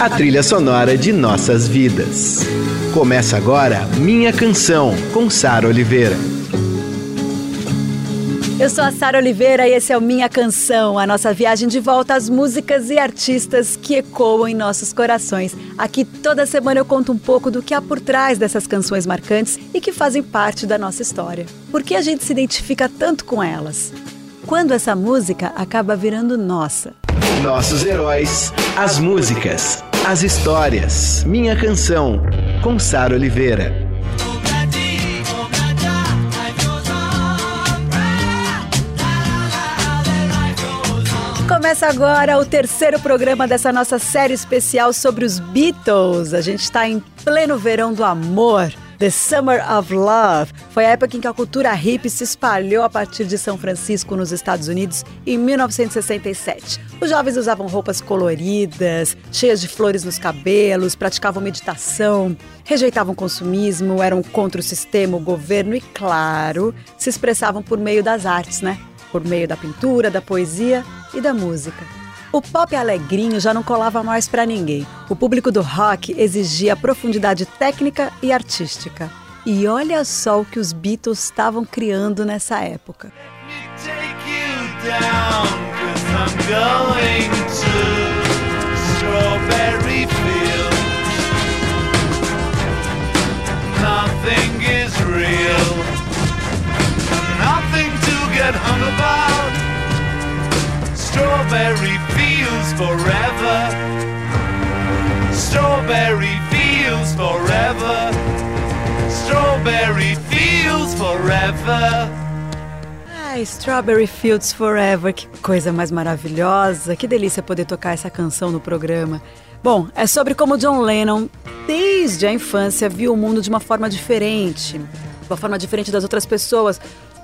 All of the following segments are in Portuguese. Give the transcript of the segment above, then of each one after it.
a trilha sonora de nossas vidas. Começa agora Minha Canção, com Sara Oliveira. Eu sou a Sara Oliveira e esse é o Minha Canção, a nossa viagem de volta às músicas e artistas que ecoam em nossos corações. Aqui toda semana eu conto um pouco do que há por trás dessas canções marcantes e que fazem parte da nossa história. Por que a gente se identifica tanto com elas? Quando essa música acaba virando nossa. Nossos heróis, as músicas, as histórias. Minha Canção, com Sara Oliveira. Começa agora o terceiro programa dessa nossa série especial sobre os Beatles. A gente está em pleno verão do amor. The Summer of Love foi a época em que a cultura hippie se espalhou a partir de São Francisco, nos Estados Unidos, em 1967. Os jovens usavam roupas coloridas, cheias de flores nos cabelos, praticavam meditação, rejeitavam consumismo, eram contra o sistema, o governo e, claro, se expressavam por meio das artes, né? Por meio da pintura, da poesia e da música. O pop alegrinho já não colava mais para ninguém. O público do rock exigia profundidade técnica e artística. E olha só o que os Beatles estavam criando nessa época. Nothing is real. Nothing to get hung about. Strawberry fields forever. Strawberry fields forever. Strawberry fields forever. Ai, Strawberry Fields Forever, que coisa mais maravilhosa, que delícia poder tocar essa canção no programa. Bom, é sobre como John Lennon, desde a infância, viu o mundo de uma forma diferente, uma forma diferente das outras pessoas,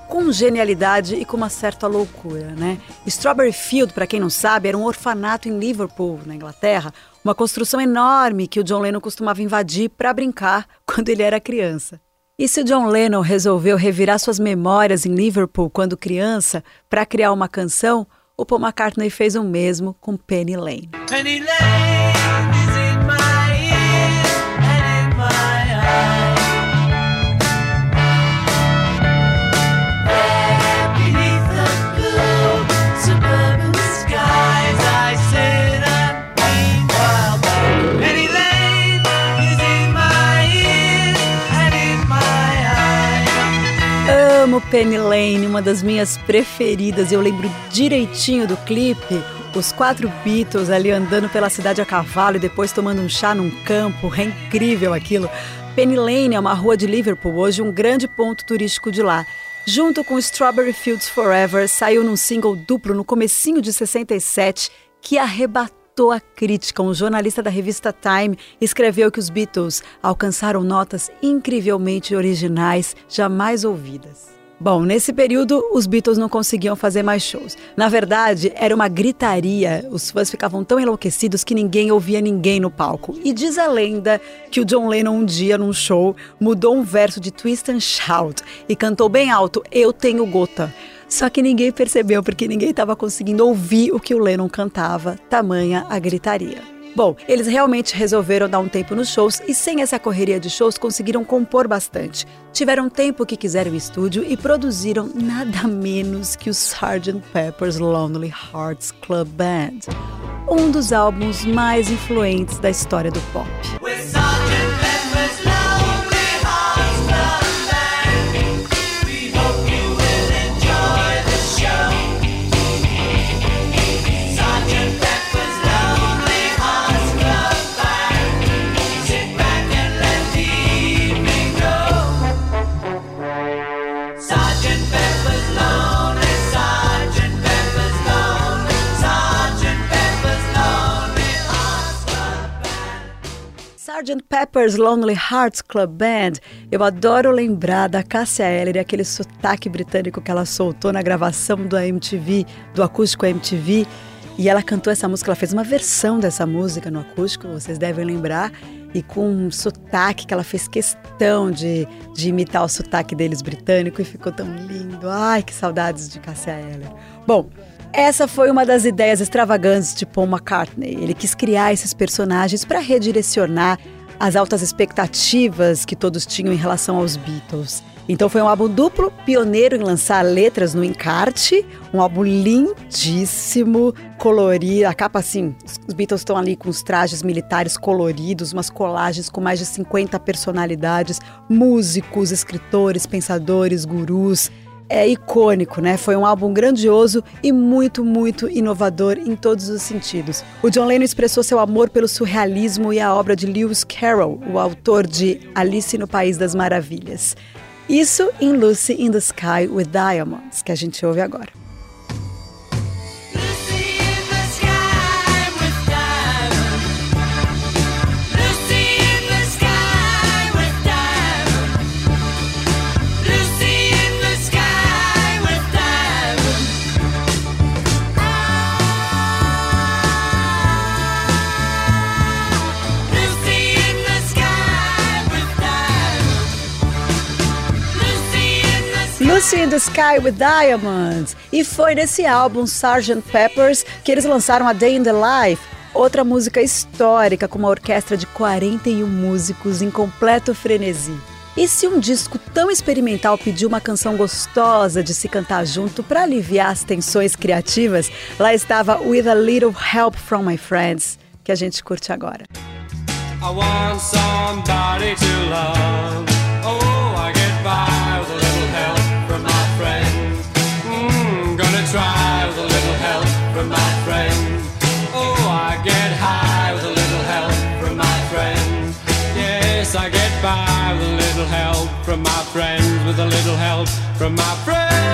com genialidade e com uma certa loucura, né? Strawberry Field, para quem não sabe, era um orfanato em Liverpool, na Inglaterra, uma construção enorme que o John Lennon costumava invadir para brincar quando ele era criança. E se o John Lennon resolveu revirar suas memórias em Liverpool quando criança para criar uma canção, o Paul McCartney fez o mesmo com Penny Lane. Penny Lane. Penny Lane, uma das minhas preferidas. Eu lembro direitinho do clipe. Os quatro Beatles ali andando pela cidade a cavalo e depois tomando um chá num campo. É incrível aquilo. Penny Lane é uma rua de Liverpool, hoje um grande ponto turístico de lá. Junto com Strawberry Fields Forever, saiu num single duplo no comecinho de 67 que arrebatou a crítica. Um jornalista da revista Time escreveu que os Beatles alcançaram notas incrivelmente originais, jamais ouvidas. Bom, nesse período os Beatles não conseguiam fazer mais shows. Na verdade, era uma gritaria. Os fãs ficavam tão enlouquecidos que ninguém ouvia ninguém no palco. E diz a lenda que o John Lennon um dia num show mudou um verso de Twist and Shout e cantou bem alto: "Eu tenho gota". Só que ninguém percebeu porque ninguém estava conseguindo ouvir o que o Lennon cantava, tamanha a gritaria. Bom, eles realmente resolveram dar um tempo nos shows e sem essa correria de shows conseguiram compor bastante. Tiveram tempo que quiseram o estúdio e produziram nada menos que o Sgt. Pepper's Lonely Hearts Club Band, um dos álbuns mais influentes da história do pop. Sgt. Pepper's Lonely Hearts Club Band, eu adoro lembrar da Cássia Eller e aquele sotaque britânico que ela soltou na gravação do MTV, do acústico MTV. E ela cantou essa música, ela fez uma versão dessa música no acústico, vocês devem lembrar, e com um sotaque que ela fez questão de, de imitar o sotaque deles britânico e ficou tão lindo. Ai, que saudades de Cássia Eller. Bom, Essa foi uma das ideias extravagantes de Paul McCartney. Ele quis criar esses personagens para redirecionar as altas expectativas que todos tinham em relação aos Beatles. Então foi um álbum duplo, pioneiro em lançar letras no encarte, um álbum lindíssimo, colorido, a capa assim, os Beatles estão ali com os trajes militares coloridos, umas colagens com mais de 50 personalidades, músicos, escritores, pensadores, gurus, é icônico, né? Foi um álbum grandioso e muito, muito inovador em todos os sentidos. O John Lennon expressou seu amor pelo surrealismo e a obra de Lewis Carroll, o autor de Alice no País das Maravilhas. Isso em Lucy in the Sky with Diamonds, que a gente ouve agora. Lucy in the Sky with Diamonds. E foi nesse álbum Sgt. Peppers que eles lançaram A Day in the Life, outra música histórica com uma orquestra de 41 músicos em completo frenesi. E se um disco tão experimental pediu uma canção gostosa de se cantar junto para aliviar as tensões criativas, lá estava With a Little Help from My Friends, que a gente curte agora. I want somebody to love. With a little help from my friends.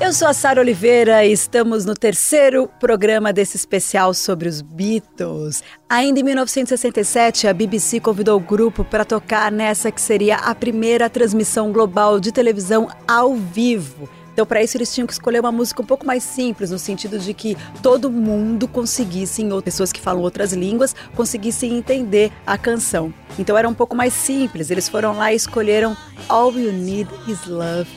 Eu sou a Sara Oliveira e estamos no terceiro programa desse especial sobre os Beatles. Ainda em 1967, a BBC convidou o grupo para tocar nessa que seria a primeira transmissão global de televisão ao vivo. Então, para isso, eles tinham que escolher uma música um pouco mais simples, no sentido de que todo mundo conseguisse, ou pessoas que falam outras línguas, conseguissem entender a canção. Então, era um pouco mais simples. Eles foram lá e escolheram All You Need Is Love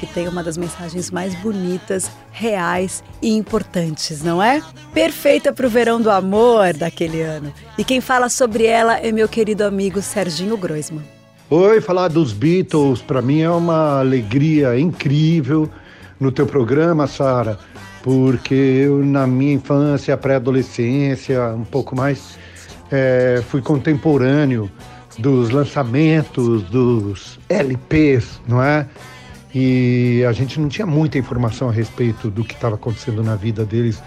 que tem uma das mensagens mais bonitas, reais e importantes, não é? Perfeita para o verão do amor daquele ano. E quem fala sobre ela é meu querido amigo Serginho Groisman. Oi, falar dos Beatles para mim é uma alegria incrível no teu programa, Sara, porque eu na minha infância, pré-adolescência, um pouco mais, é, fui contemporâneo dos lançamentos dos LPs, não é? e a gente não tinha muita informação a respeito do que estava acontecendo na vida deles.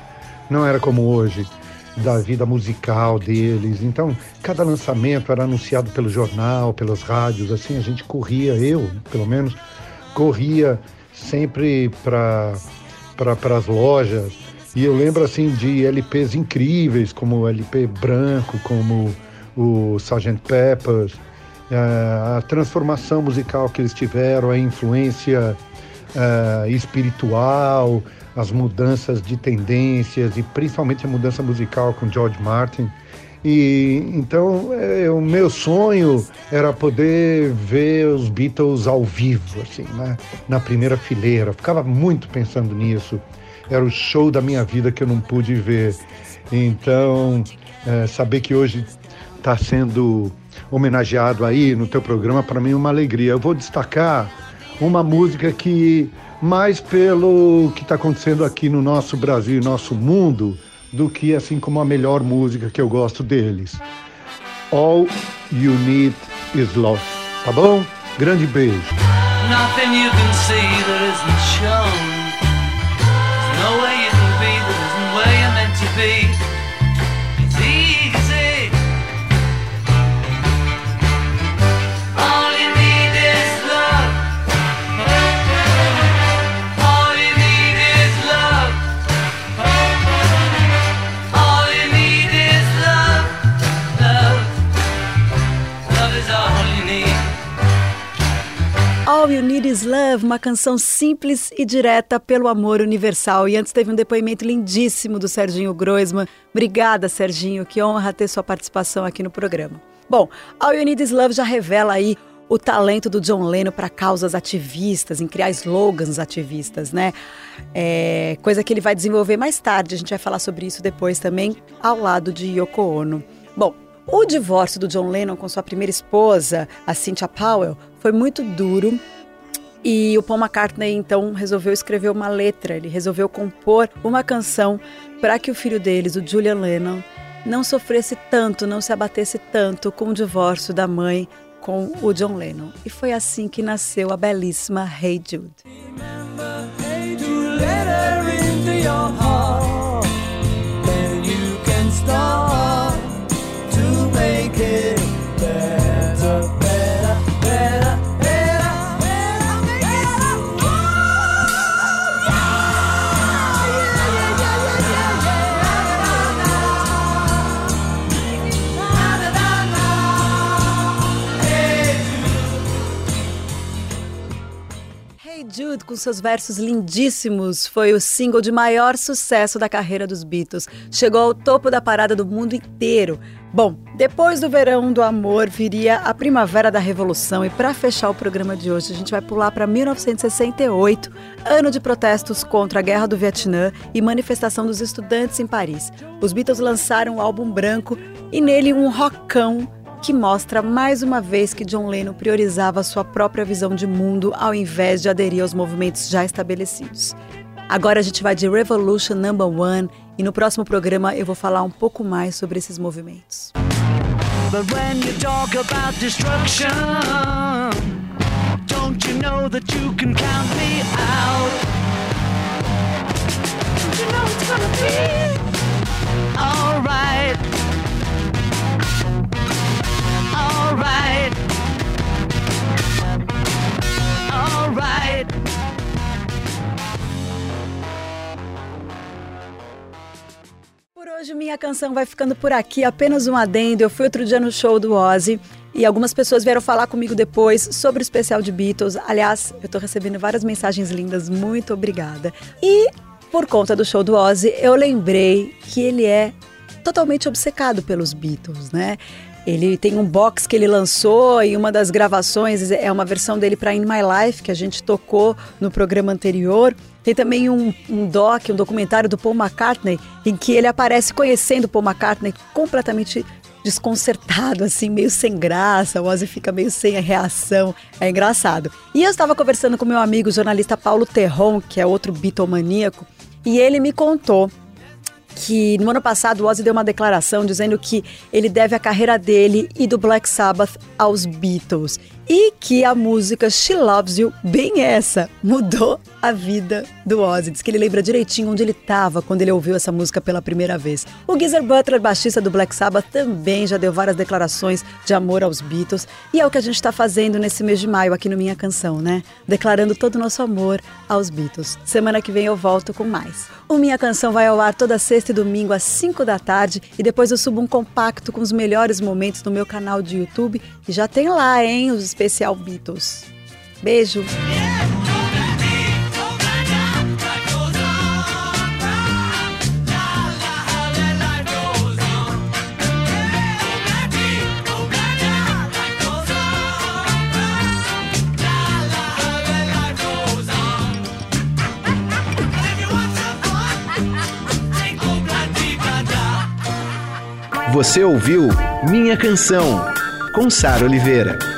Não era como hoje, da vida musical deles. Então, cada lançamento era anunciado pelo jornal, pelas rádios, assim, a gente corria, eu, pelo menos, corria sempre para para as lojas. E eu lembro assim de LPs incríveis, como o LP branco, como o Sgt. Peppers, é, a transformação musical que eles tiveram, a influência uh, espiritual, as mudanças de tendências e principalmente a mudança musical com George Martin. E então é, o meu sonho era poder ver os Beatles ao vivo, assim, né? na primeira fileira. ficava muito pensando nisso. Era o show da minha vida que eu não pude ver. Então, é, saber que hoje está sendo homenageado aí no teu programa, para mim é uma alegria. Eu vou destacar uma música que, mais pelo que está acontecendo aqui no nosso Brasil e nosso mundo, do que assim como a melhor música que eu gosto deles. All You Need Is Love. Tá bom? Grande beijo. Nothing you can see that isn't shown. There's no way you can be that isn't where you're meant to be. Is Love, uma canção simples e direta pelo amor universal. E antes teve um depoimento lindíssimo do Serginho Groisman. Obrigada, Serginho, que honra ter sua participação aqui no programa. Bom, All You Is Love já revela aí o talento do John Lennon para causas ativistas, em criar slogans ativistas, né? É, coisa que ele vai desenvolver mais tarde, a gente vai falar sobre isso depois também, ao lado de Yoko Ono. Bom, o divórcio do John Lennon com sua primeira esposa, a Cynthia Powell, foi muito duro. E o Paul McCartney então resolveu escrever uma letra, ele resolveu compor uma canção para que o filho deles, o Julian Lennon, não sofresse tanto, não se abatesse tanto com o divórcio da mãe com o John Lennon. E foi assim que nasceu a belíssima Hey Jude. Remember, hey Jude Jude, com seus versos lindíssimos, foi o single de maior sucesso da carreira dos Beatles. Chegou ao topo da parada do mundo inteiro. Bom, depois do verão do amor viria a primavera da revolução e para fechar o programa de hoje a gente vai pular para 1968, ano de protestos contra a guerra do Vietnã e manifestação dos estudantes em Paris. Os Beatles lançaram o álbum branco e nele um rockão que mostra mais uma vez que John Lennon priorizava sua própria visão de mundo ao invés de aderir aos movimentos já estabelecidos. Agora a gente vai de Revolution Number One e no próximo programa eu vou falar um pouco mais sobre esses movimentos. But when you talk about destruction, don't you know that you can count me out? You know it's gonna be hoje, minha canção vai ficando por aqui. Apenas um adendo. Eu fui outro dia no show do Ozzy e algumas pessoas vieram falar comigo depois sobre o especial de Beatles. Aliás, eu tô recebendo várias mensagens lindas. Muito obrigada. E por conta do show do Ozzy, eu lembrei que ele é totalmente obcecado pelos Beatles, né? Ele tem um box que ele lançou e uma das gravações é uma versão dele para In My Life, que a gente tocou no programa anterior. Tem também um, um doc, um documentário do Paul McCartney, em que ele aparece conhecendo Paul McCartney completamente desconcertado, assim, meio sem graça. O Ozzy fica meio sem a reação. É engraçado. E eu estava conversando com meu amigo jornalista Paulo Terron, que é outro bitomaníaco, e ele me contou que no ano passado o Ozzy deu uma declaração dizendo que ele deve a carreira dele e do Black Sabbath aos Beatles e que a música She Loves You, bem essa, mudou a vida do Ozzy. Diz que ele lembra direitinho onde ele estava quando ele ouviu essa música pela primeira vez. O Geezer Butler, baixista do Black Sabbath, também já deu várias declarações de amor aos Beatles e é o que a gente está fazendo nesse mês de maio aqui no Minha Canção, né? Declarando todo o nosso amor aos Beatles. Semana que vem eu volto com mais. O Minha Canção vai ao ar toda sexta e domingo às 5 da tarde e depois eu subo um compacto com os melhores momentos no meu canal de YouTube e já tem lá, hein, os especial Beatles. Beijo! Você ouviu Minha Canção, com Sara Oliveira.